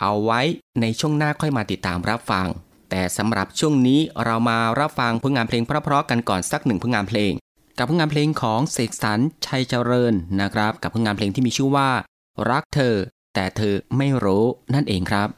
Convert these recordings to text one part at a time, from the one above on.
เอาไว้ในช่วงหน้าค่อยมาติดตามรับฟัง แต่สำหรับช่วงนี้เรามารับฟังผลงานเพลงเพราะๆกันก่อนสักหนึ่งผลงานเพลง กับผลงานเพลงของเสกสรรชัยเจริญนะครับ กับผลงานเพลงที่มีชื่อว่า รักเธอ แต่เธอไม่รู้นั่นเองครับ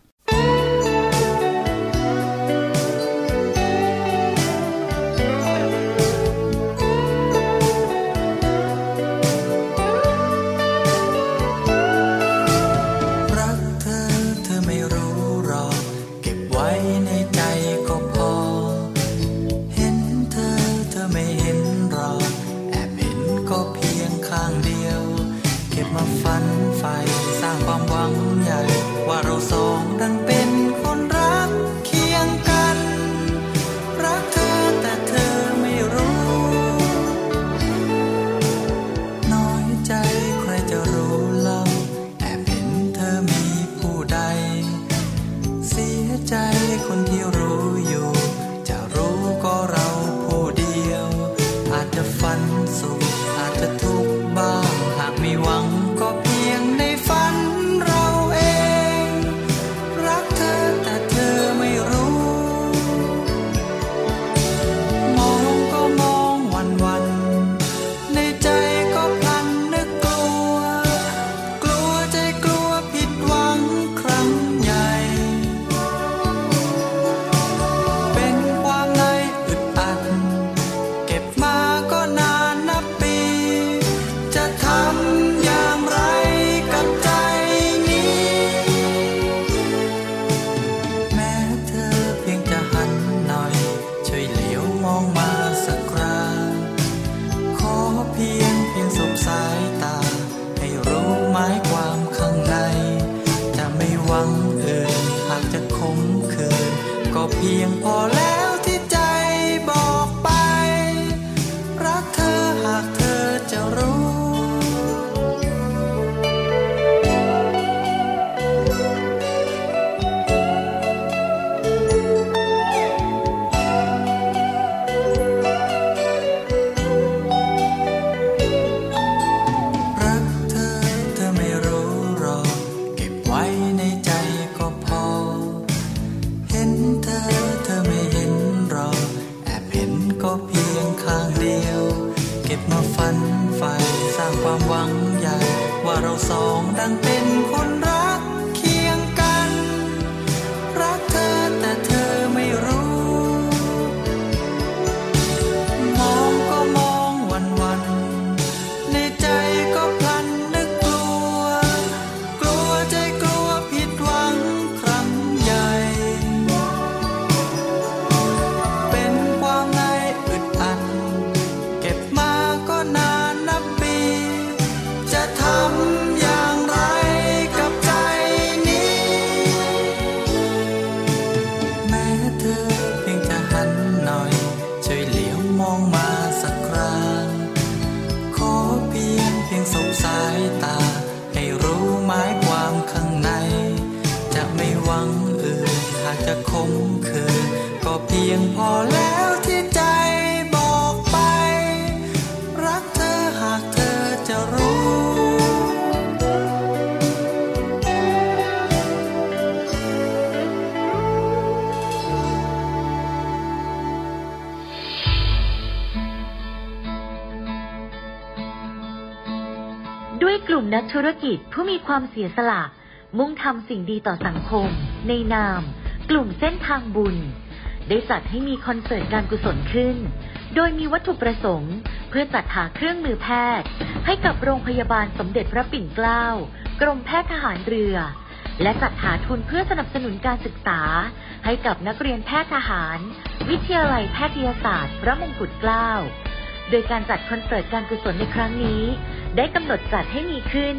ความเสียสละ มุ่งทำสิ่งดีต่อสังคม ในนาม กลุ่มเส้นทางบุญ ได้จัดให้มีคอนเสิร์ตการกุศลขึ้น โดยมีวัตถุประสงค์ เพื่อจัดหาเครื่องมือแพทย์ ให้กับโรงพยาบาลสมเด็จพระปิ่นเกล้า กรมแพทย์ทหารเรือ และจัดหาทุนเพื่อสนับสนุนการศึกษา ให้กับนักเรียนแพทย์ทหาร วิทยาลัยแพทยศาสตร์ พระมงกุฎเกล้าโดยการจัดคอนเสิร์ตการกุศลในครั้งนี้ ได้กำหนดจัดให้มีขึ้น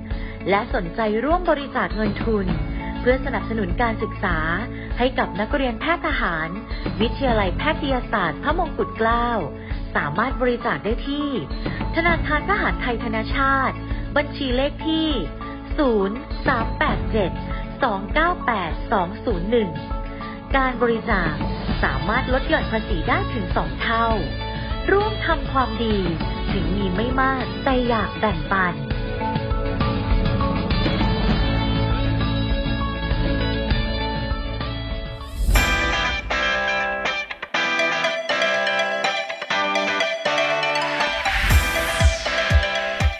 และสนใจร่วมบริจาคเงินทุน เพื่อสนับสนุนการศึกษาให้กับนักเรียนแพทย์ทหาร วิทยาลัยแพทยศาสตร์ พระมงกุฎเกล้า สามารถบริจาคได้ที่ ธนาคารทหารไทยธนาชาติ บัญชีเลขที่ 0387 298 201 การบริจาคสามารถลดหย่อนภาษีได้ถึง 2 เท่า ร่วมทำความดี ถึงมีไม่มากแต่อยากแบ่งปัน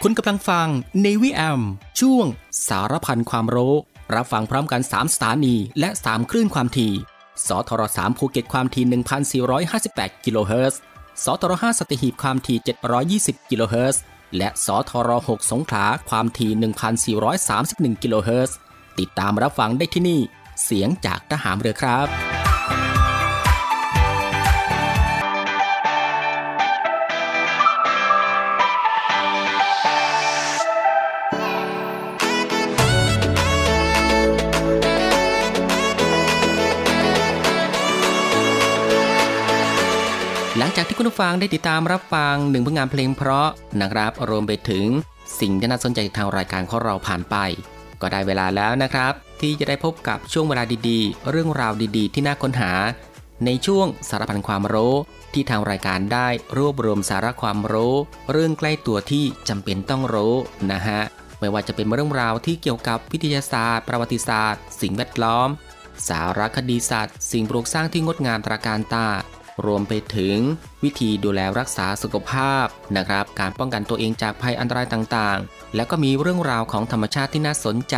คุณกำลังฟัง Navy AM ช่วงสารพันความรู้ รับฟังพร้อมกัน 3 สถานี และ 3 คลื่นความถี่สทร3ภูเก็ตความถี่ 1,458 กิโลเฮิรตซ์สทร5สัตหีบความถี่ 720 กิโลเฮิรตซ์และสทร6สงขลาความถี่ 1,431 กิโลเฮิรตซ์ติดตามรับฟังได้ที่นี่ เสียงจากทหารเรือครับ จากที่คุณผู้ฟังได้ติดตามรับฟังหนึ่งผลงานเพลงเพราะนะครับรวมไปถึงสิ่งที่น่าสนใจทางรายการของเราผ่านไป ก็ได้เวลาแล้วนะครับ ที่จะได้พบกับช่วงเวลาดีๆ เรื่องราวดีๆ ที่น่าค้นหา ในช่วงสารพันความรู้ที่ทางรายการได้รวบรวมสาระความรู้ เรื่องใกล้ตัวที่จำเป็นต้องรู้นะฮะไม่ว่าจะเป็นเรื่องราวที่เกี่ยวกับวิทยาศาสตร์ ประวัติศาสตร์ สิ่งแวดล้อม สารคดีสัตว์ สิ่งปลูกสร้างที่งดงามตราการตา รวมไปถึงวิธีดูแลรักษาสุขภาพนะครับ การป้องกันตัวเองจากภัยอันตรายต่างๆ แล้วก็มีเรื่องราวของธรรมชาติที่น่าสนใจ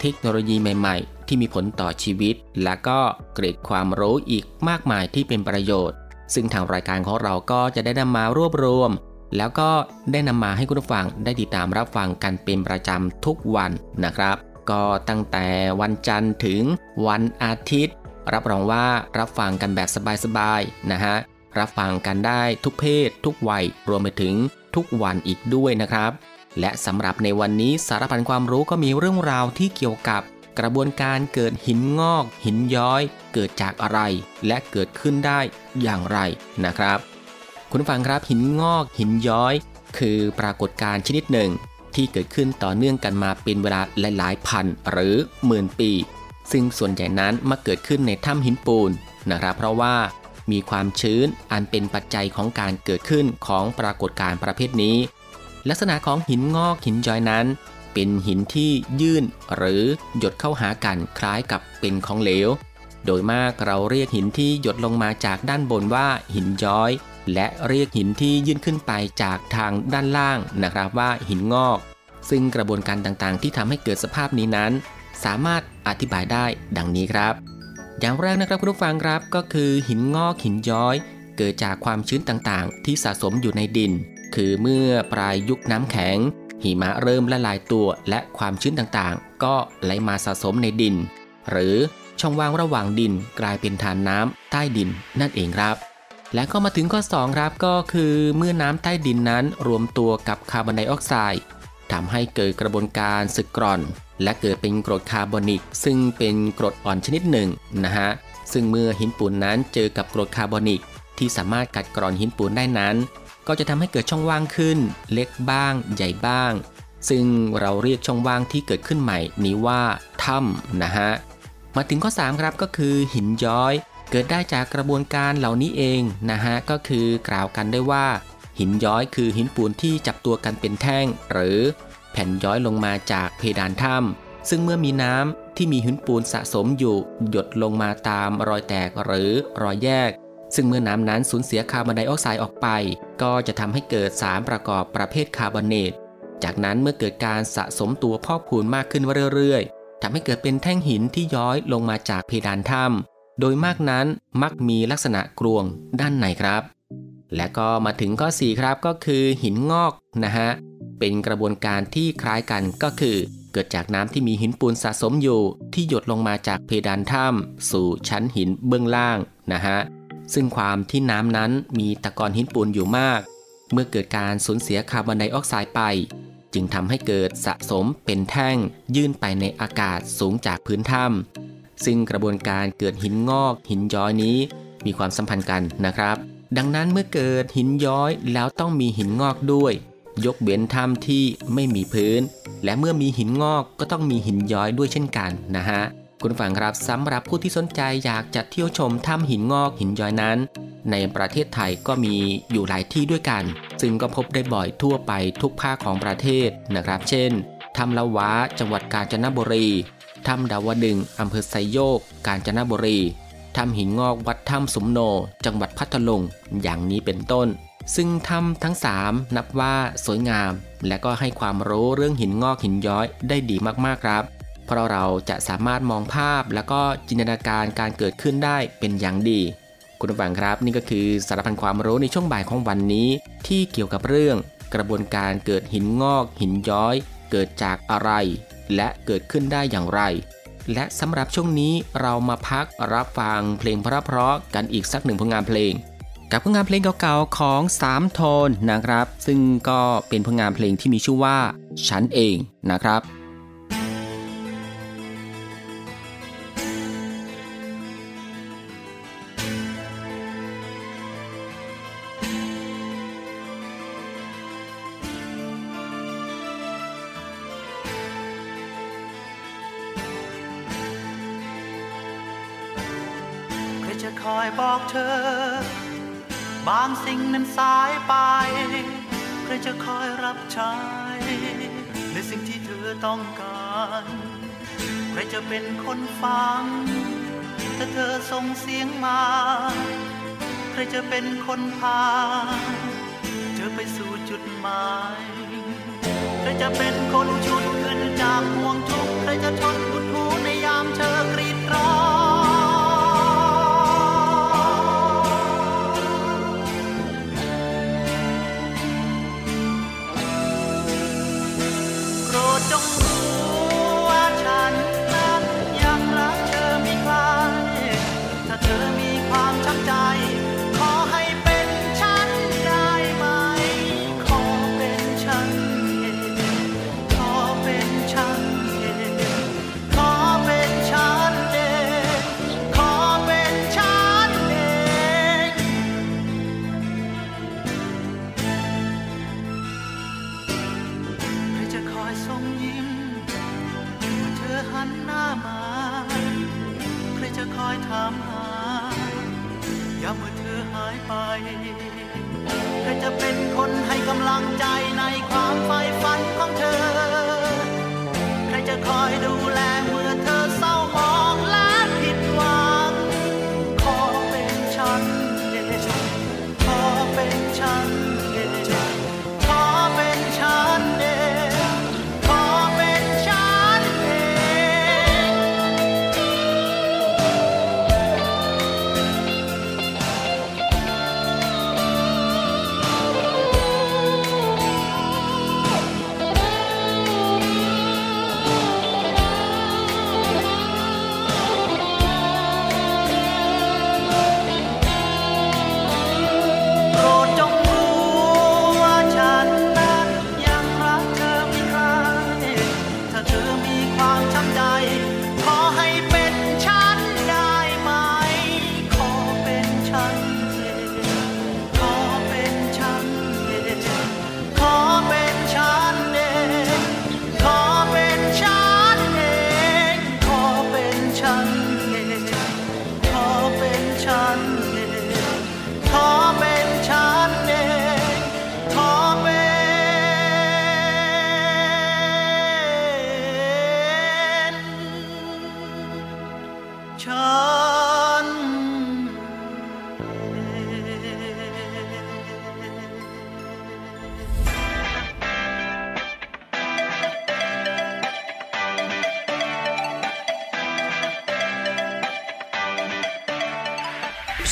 เทคโนโลยีใหม่ ๆ ที่มีผลต่อชีวิต และก็เกร็ดความรู้อีกมากมายที่เป็นประโยชน์ ซึ่งทางรายการของเราก็จะได้นำมารวบรวม แล้วก็ได้นำมาให้คุณผู้ฟังได้ติดตามรับฟังกันเป็นประจำทุกวันนะครับ ก็ตั้งแต่วันจันทร์ถึงวันอาทิตย์ รับรองว่ารับฟังกันแบบสบายๆนะฮะรับฟังกันได้ทุกเพศ ทุกวัยรวมไปถึงทุกวันอีกด้วยนะครับ และสำหรับในวันนี้สารพันความรู้ก็มีเรื่องราวที่เกี่ยวกับ กระบวนการเกิดหินงอก หินย้อย เกิดจากอะไร และเกิดขึ้นได้อย่างไรนะครับ คุณฟังครับหินงอก หินย้อย คือปรากฏการณ์ชนิดหนึ่ง ที่เกิดขึ้นต่อเนื่องกันมาเป็นเวลาหลายๆพันหรือหมื่นปี ซึ่งส่วนใหญ่นั้นมาเกิดขึ้นในถ้ำหินปูนนะครับ เพราะว่ามีความชื้นอันเป็นปัจจัยของการเกิดขึ้นของปรากฏการณ์ประเภทนี้ ลักษณะของหินงอกหินย้อยนั้น เป็นหินที่ยื่นหรือหยดเข้าหากันคล้ายกับเป็นของเหลว โดยมากเราเรียกหินที่หยดลงมาจากด้านบนว่าหินย้อย และเรียกหินที่ยื่นขึ้นไปจากทางด้านล่างนะครับว่าหินงอก ซึ่งกระบวนการต่างๆ ที่ทำให้เกิดสภาพนี้นั้น สามารถ อธิบายได้ดังนี้ครับ อย่างแรกนะครับคุณผู้ฟังครับก็คือหินงอกหินย้อย เกิดจากความชื้นต่างๆ ที่สะสมอยู่ในดิน คือเมื่อปลายยุคน้ำแข็ง หิมะเริ่มละลายตัวและความชื้นต่างๆ ก็ไหลมาสะสมในดิน หรือช่องว่างระหว่างดินกลายเป็นธารน้ำใต้ดินนั่นเองครับ และก็มาถึงข้อ2ครับก็คือเมื่อน้ำใต้ดินนั้นรวมตัวกับคาร์บอนไดออกไซด์ทำให้เกิดกระบวนการสึกกร่อน และเกิดเป็นกรดคาร์บอนิก ซึ่งเป็นกรดอ่อนชนิดหนึ่งนะฮะซึ่งเมื่อหินปูนนั้นเจอกับกรดคาร์บอนิก ที่สามารถกัดกร่อนหินปูนได้นั้น ก็จะทำให้เกิดช่องว่างขึ้น เล็กบ้าง ใหญ่บ้าง ซึ่งเราเรียกช่องว่างที่เกิดขึ้นใหม่นี้ว่าถ้ำนะฮะมาถึงข้อ 3 ครับก็คือหินย้อย เกิดได้จากกระบวนการเหล่านี้เองนะฮะก็คือกล่าวกันได้ว่า หินย้อยคือหินปูนที่จับตัวกันเป็นแท่ง หรือ แผ่นย้อยลงมาจากเพดานถ้ำซึ่งเมื่อมีน้ำที่มีหินปูนสะสมอยู่ หยดลงมาตามรอยแตกหรือรอยแยก ซึ่งเมื่อน้ำนั้นสูญเสียคาร์บอนไดออกไซด์ออกไป ก็จะทำให้เกิดสารประกอบประเภทคาร์บอเนต จากนั้นเมื่อเกิดการสะสมตัวพอกพูนมากขึ้นเรื่อยๆทำให้เกิดเป็นแท่งหินที่ย้อยลงมาจากเพดานถ้ำโดยมากนั้นมักมีลักษณะกรวงด้านในครับและก็มาถึงข้อ 4 ครับก็คือหินงอกนะฮะ เป็นกระบวนการที่คล้ายกันก็คือ เกิดจากน้ำที่มีหินปูนสะสมอยู่ที่หยดลงมาจากเพดานถ้ำสู่ชั้นหินเบื้องล่างนะฮะซึ่งความที่น้ำนั้นมีตะกอนหินปูนอยู่มาก เมื่อเกิดการสูญเสียคาร์บอนไดออกไซด์ไป จึงทำให้เกิดสะสมเป็นแท่ง ยื่นไปในอากาศสูงจากพื้นถ้ำซึ่งกระบวนการเกิดหินงอกหินย้อยนี้ มีความสัมพันธ์กันนะครับ ดังนั้นเมื่อเกิดหินย้อยแล้วต้องมีหินงอกด้วย ยกเว้นถ้ำที่ไม่มีพื้น และเมื่อมีหินงอกก็ต้องมีหินย้อยด้วยเช่นกันนะฮะคุณฟังครับสำหรับผู้ที่สนใจอยากจะเที่ยวชมถ้ำหินงอกหินย้อยนั้น ในประเทศไทยก็มีอยู่หลายที่ด้วยกัน ซึ่งก็พบได้บ่อยทั่วไปทุกภาคของประเทศนะครับ เช่นถ้ำละวะจังหวัดกาญจนบุรีถ้ำดาวดึงอำเภอไซโยก กาญจนบุรีถ้ำหินงอกวัดถ้ำสมโน จังหวัดพัทลุงอย่างนี้เป็นต้น ซึ่งถ้ำทั้ง 3 นับว่าสวยงาม และก็ให้ความรู้เรื่องหินงอกหินย้อยได้ดีมากๆครับ เพราะเราจะสามารถมองภาพและก็จินตนาการการเกิดขึ้นได้เป็นอย่างดี คุณผู้ฟังครับ นี่ก็คือสารพันความรู้ในช่วงบ่ายของวันนี้ ที่เกี่ยวกับเรื่อง กระบวนการเกิดหินงอก หินย้อย เกิดจากอะไร และเกิดขึ้นได้อย่างไร และสำหรับช่วงนี้เรามาพักรับฟังเพลงเพราะๆกันอีกสักหนึ่งผลงานเพลง กับผลงานเพลงเก่าๆของ 3 โทนนะครับ ซึ่งก็เป็นผลงานเพลงที่มีชื่อว่า ฉันเองนะครับจะคอยบอกเธอ บางสิ่งนั้นสายไป ใครจะคอยรับใช้ ในสิ่งที่เธอต้องการ ใครจะเป็นคนฟัง ถ้าเธอส่งเสียงมา ใครจะเป็นคนพา เธอไปสู่จุดหมาย ใครจะเป็นคนชุดขึ้นจากห่วงทุกข์ใครจะทน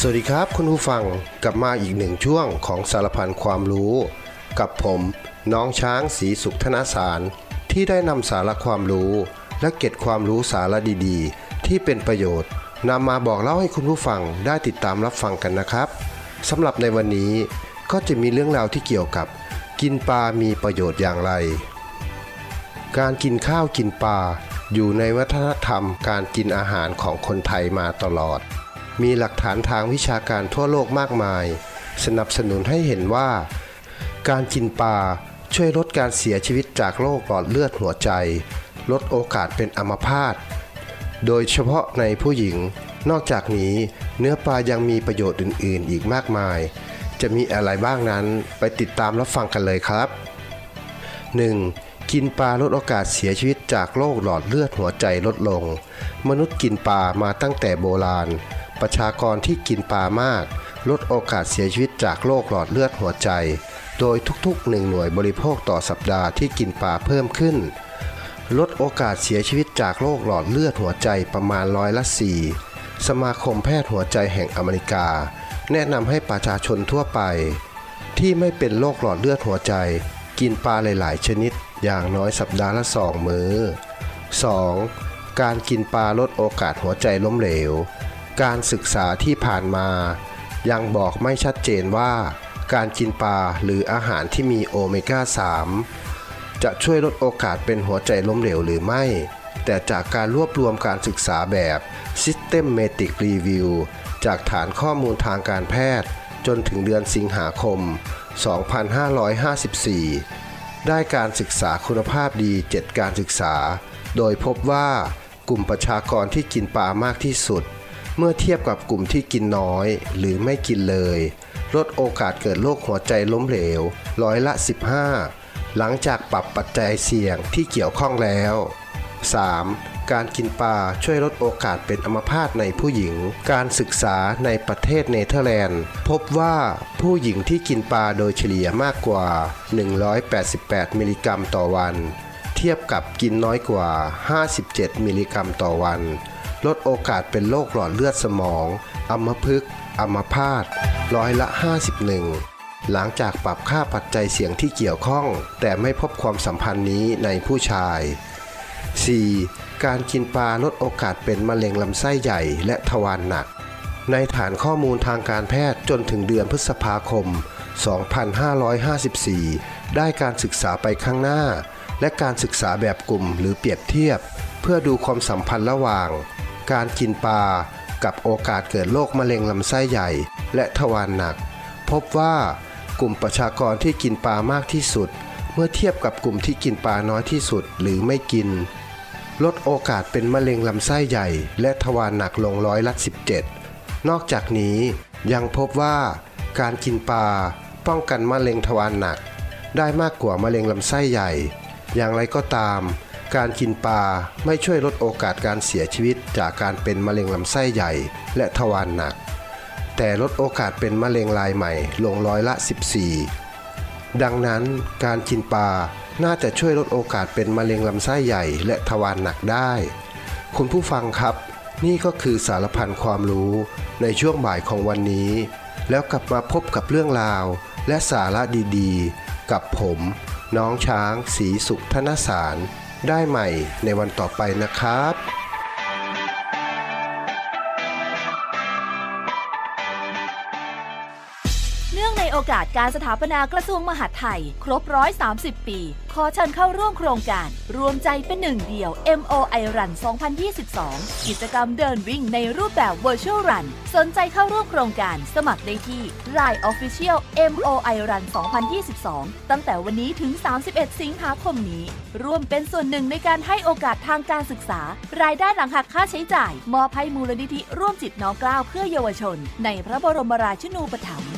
สวัสดีครับคุณผู้ฟังกลับมาอีกหนึ่งช่วงของสารพันความรู้ กับผมน้องช้างสีสุขธนสาร ที่ได้นำสาระความรู้ และเก็บความรู้สาระดีๆ ที่เป็นประโยชน์นำมาบอกเล่าให้คุณผู้ฟังได้ติดตามรับฟังกันนะครับสำหรับในวันนี้ก็จะมีเรื่องราวที่เกี่ยวกับ กินปลามีประโยชน์อย่างไร การกินข้าวกินปลาอยู่ในวัฒนธรรมการกินอาหารของคนไทยมาตลอด มีหลักฐานทางวิชาการทั่วโลกมากมาย สนับสนุนให้เห็นว่า การกินปลาช่วยลดการเสียชีวิตจากโรคหลอดเลือดหัวใจ ลดโอกาสเป็นอัมพาตโดยเฉพาะในผู้หญิง นอกจากนี้เนื้อปลายังมีประโยชน์อื่น ๆ อีกมากมาย จะมีอะไรบ้างนั้นไปติดตามรับฟังกันเลยครับ 1. กินปลาลดโอกาสเสียชีวิตจากโรคหลอดเลือดหัวใจลดลง มนุษย์กินปลามาตั้งแต่โบราณ ประชากรที่กินปลามาก ลดโอกาสเสียชีวิตจากโรคหลอดเลือดหัวใจ โดยทุกๆหนึ่งหน่วยบริโภคต่อสัปดาห์ที่กินปลาเพิ่มขึ้น ลดโอกาสเสียชีวิตจากโรคหลอดเลือดหัวใจประมาณร้อยละ4สมาคมแพทย์หัวใจแห่งอเมริกา แนะนำให้ประชาชนทั่วไป ที่ไม่เป็นโรคหลอดเลือดหัวใจ กินปลาหลาย ๆ ชนิด อย่างน้อยสัปดาห์ละสองมื้อ 2. การกินปลาลดโอกาสหัวใจล้มเหลว การศึกษาที่ผ่านมา ยังบอกไม่ชัดเจนว่า การกินปลาหรืออาหารที่มีโอเมก้า 3 จะช่วยลดโอกาสเป็นหัวใจล้มเหลวหรือไม่ แต่จากการรวบรวมการศึกษาแบบ Systematic Review จากฐานข้อมูลทางการแพทย์จนถึงเดือนสิงหาคม 2554 ได้การศึกษาคุณภาพดี 7 การศึกษา โดยพบว่ากลุ่มประชากรที่กินปลามากที่สุด เมื่อเทียบกับกลุ่มที่กินน้อย หรือไม่กินเลย ลดโอกาสเกิดโรคหัวใจล้มเหลว ร้อยละ 15 หลังจากปรับปัจจัยเสี่ยงที่เกี่ยวข้องแล้ว 3. การกินปลาช่วยลดโอกาสเป็นอัมพาตในผู้หญิง การศึกษาในประเทศเนเธอร์แลนด์ พบว่าผู้หญิงที่กินปลาโดยเฉลี่ยมากกว่า 188 มิลลิกรัมต่อวัน เทียบกับกินน้อยกว่า 57 มิลลิกรัมต่อวัน ลดโอกาสเป็นโรคหลอดเลือดสมองอัมพฤกษ์อัมพาตร้อยละ 51 หลังจากปรับค่าปัจจัยเสี่ยงที่เกี่ยวข้อง แต่ไม่พบความสัมพันธ์นี้ในผู้ชาย 4. การกินปลาลดโอกาสเป็นมะเร็งลำไส้ใหญ่และทวารหนัก ในฐานข้อมูลทางการแพทย์จนถึงเดือนพฤษภาคม 2554 ได้การศึกษาไปข้างหน้า และการศึกษาแบบกลุ่มหรือเปรียบเทียบ เพื่อดูความสัมพันธ์ระหว่าง การกินปลากับโอกาสเกิดโรคมะเร็งลำไส้ใหญ่ และทวารหนัก พบว่ากลุ่มประชากรที่กินปลามากที่สุด เมื่อเทียบกับกลุ่มที่กินปลาน้อยที่สุดหรือไม่กิน ลดโอกาสเป็นมะเร็งลำไส้ใหญ่ และทวารหนักลงร้อยละ 17 นอกจากนี้ยังพบว่าการกินปลาป้องกันมะเร็งทวารหนัก ได้มากกว่ามะเร็งลำไส้ใหญ่ อย่างไรก็ตาม การกินปลาไม่ช่วยลดโอกาสการเสียชีวิตจากการเป็นมะเร็งลำไส้ใหญ่และทวารหนัก แต่ลดโอกาสเป็นมะเร็งรายใหม่ลงร้อยละ 14 ดังนั้นการกินปลาน่าจะช่วยลดโอกาสเป็นมะเร็งลำไส้ใหญ่และทวารหนักได้ คุณผู้ฟังครับ นี่ก็คือสารพันความรู้ในช่วงบ่ายของวันนี้ แล้วกลับมาพบกับเรื่องราว และสาระดีๆ กับผม น้องช้างสีสุขธนสาร ได้ใหม่ในวันต่อไปนะครับ กาสการสถาปนากระทรวงมหาดไทย ครบ 130 ปี ขอเชิญเข้าร่วมโครงการ รวมใจเป็นหนึ่งเดียว MOI Run 2022 กิจกรรมเดินวิ่งในรูปแบบ Virtual Run สนใจเข้าร่วมโครงการสมัครได้ที่ Line Official MOI Run 2022 ตั้งแต่วันนี้ถึง 31 สิงหาคมนี้ ร่วมเป็นส่วนหนึ่งในการให้โอกาสทางการศึกษา รายได้หลังหักค่าใช้จ่าย มอบให้มูลนิธิร่วมจิตน้อมกล้าเพื่อเยาวชน ในพระบรมราชินูปถัมภ์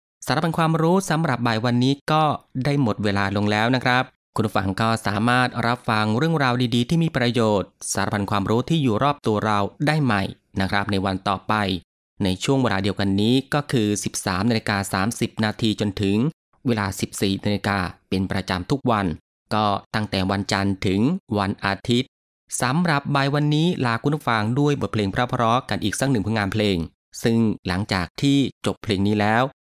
สารพันความรู้สำหรับบ่ายวันนี้ก็ได้หมดเวลาลงแล้วนะครับ คุณฟังก็สามารถรับฟังเรื่องราวดีๆ ที่มีประโยชน์ สารพันความรู้ที่อยู่รอบตัวเราได้ใหม่นะครับ ในวันต่อไป ในช่วงเวลาเดียวกันนี้ก็คือ 13นาฬิกา30 นาทีจนถึง เวลา 14นาฬิกาเป็นประจำทุกวัน ก็ตั้งแต่วันจันทร์ถึงวันอาทิตย์สำหรับบ่ายวันนี้ลาคุณผู้ฟังด้วยบทเพลงเพราะกันอีกสักหนึ่งผลงานเพลง ซึ่งหลังจากที่จบเพลงนี้แล้ว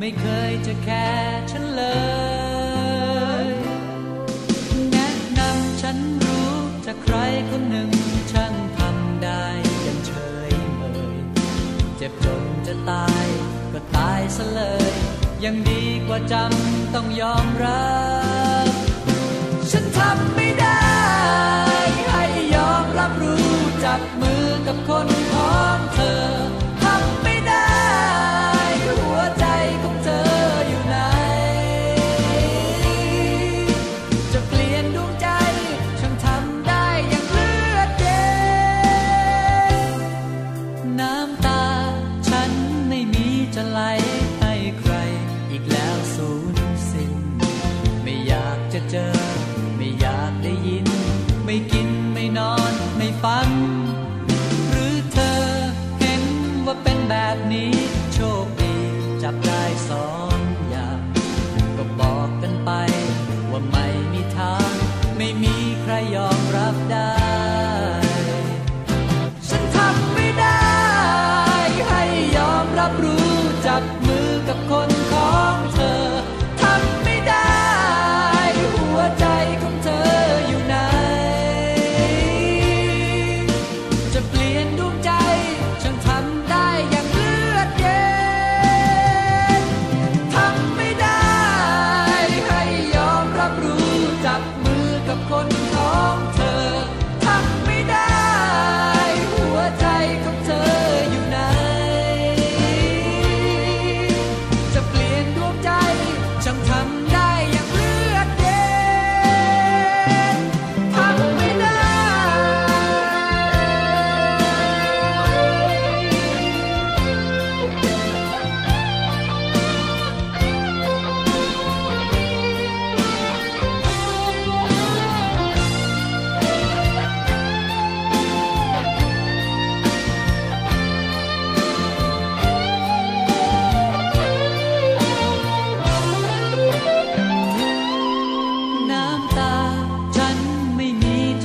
ไม่เคยจะแคร์ฉันเลยแนะนำฉันรู้จากใครคนหนึ่งช่างทำได้ยังเฉยเมยเจ็บจนจะตายก็ตายซะเลย ยังดีกว่าจำต้องยอมรับ ฉันทำไม่ได้ ให้ยอมรับรู้จับมือกับคนของเธอ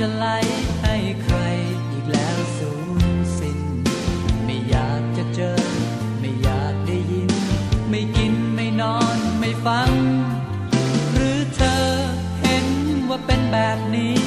จะไหลให้ใครอีกแล้วสูญสิ้น ไม่อยากจะเจอ ไม่อยากได้ยิน ไม่กินไม่นอนไม่ฟัง หรือเธอเห็นว่าเป็นแบบนี้